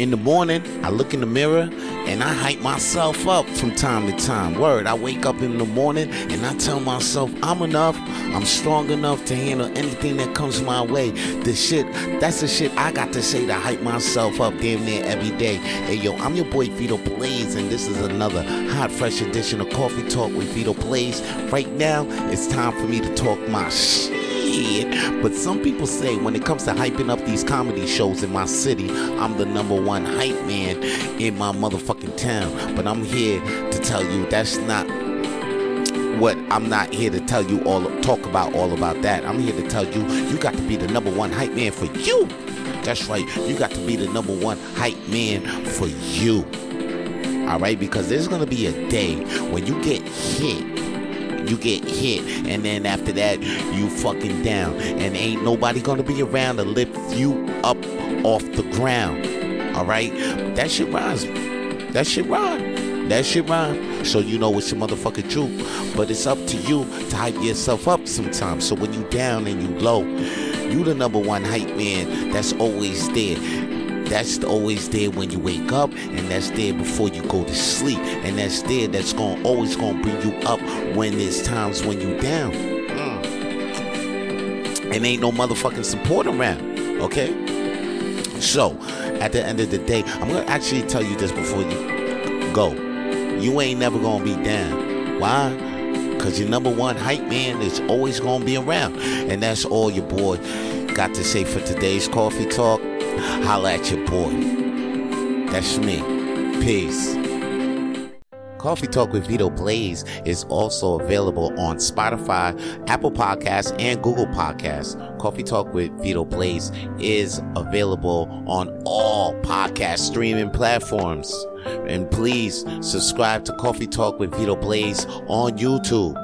in the morning, I look in the mirror and I hype myself up from time to time. Word, I wake up in the morning and I tell myself I'm enough, I'm strong enough to handle anything that comes my way. The shit, that's the shit I got to say to hype myself up damn near every day. Hey yo, I'm your boy Vito Blaze, and this is another hot, fresh edition of Coffee Talk with Vito Blaze. Right now, it's time for me to talk my shit. But some people say when it comes to hyping up these comedy shows in my city, I'm the number one hype man in my motherfucking town. But I'm here to tell you that's not what I'm not here to tell you all talk about all about that. I'm here to tell you you got to be the number one hype man for you. That's right. You got to be the number one hype man for you. All right, because there's gonna be a day when you get hit you get hit, and then after that, you fucking down, and ain't nobody gonna be around to lift you up off the ground. All right, that shit rhymes. That shit rhyme. That shit rhyme. So you know it's your motherfucking truth. But it's up to you to hype yourself up sometimes. So when you down and you low, you the number one hype man that's always there that's always there when you wake up and that's there before you go to sleep and that's there that's going always going to bring you up when there's times when you down. Mm. and ain't no motherfucking support around okay? So at the end of the day i'm gonna actually tell you this before you go. You ain't never gonna be down. Why? Because your number one hype man is always gonna be around and that's all your boy got to say for today's coffee talk Holla at your boy. That's me. Peace. Coffee Talk with Vito Blaze is also available on Spotify, Apple Podcasts, and Google Podcasts. Coffee Talk with Vito Blaze is available on all podcast streaming platforms. And please subscribe to Coffee Talk with Vito Blaze on YouTube.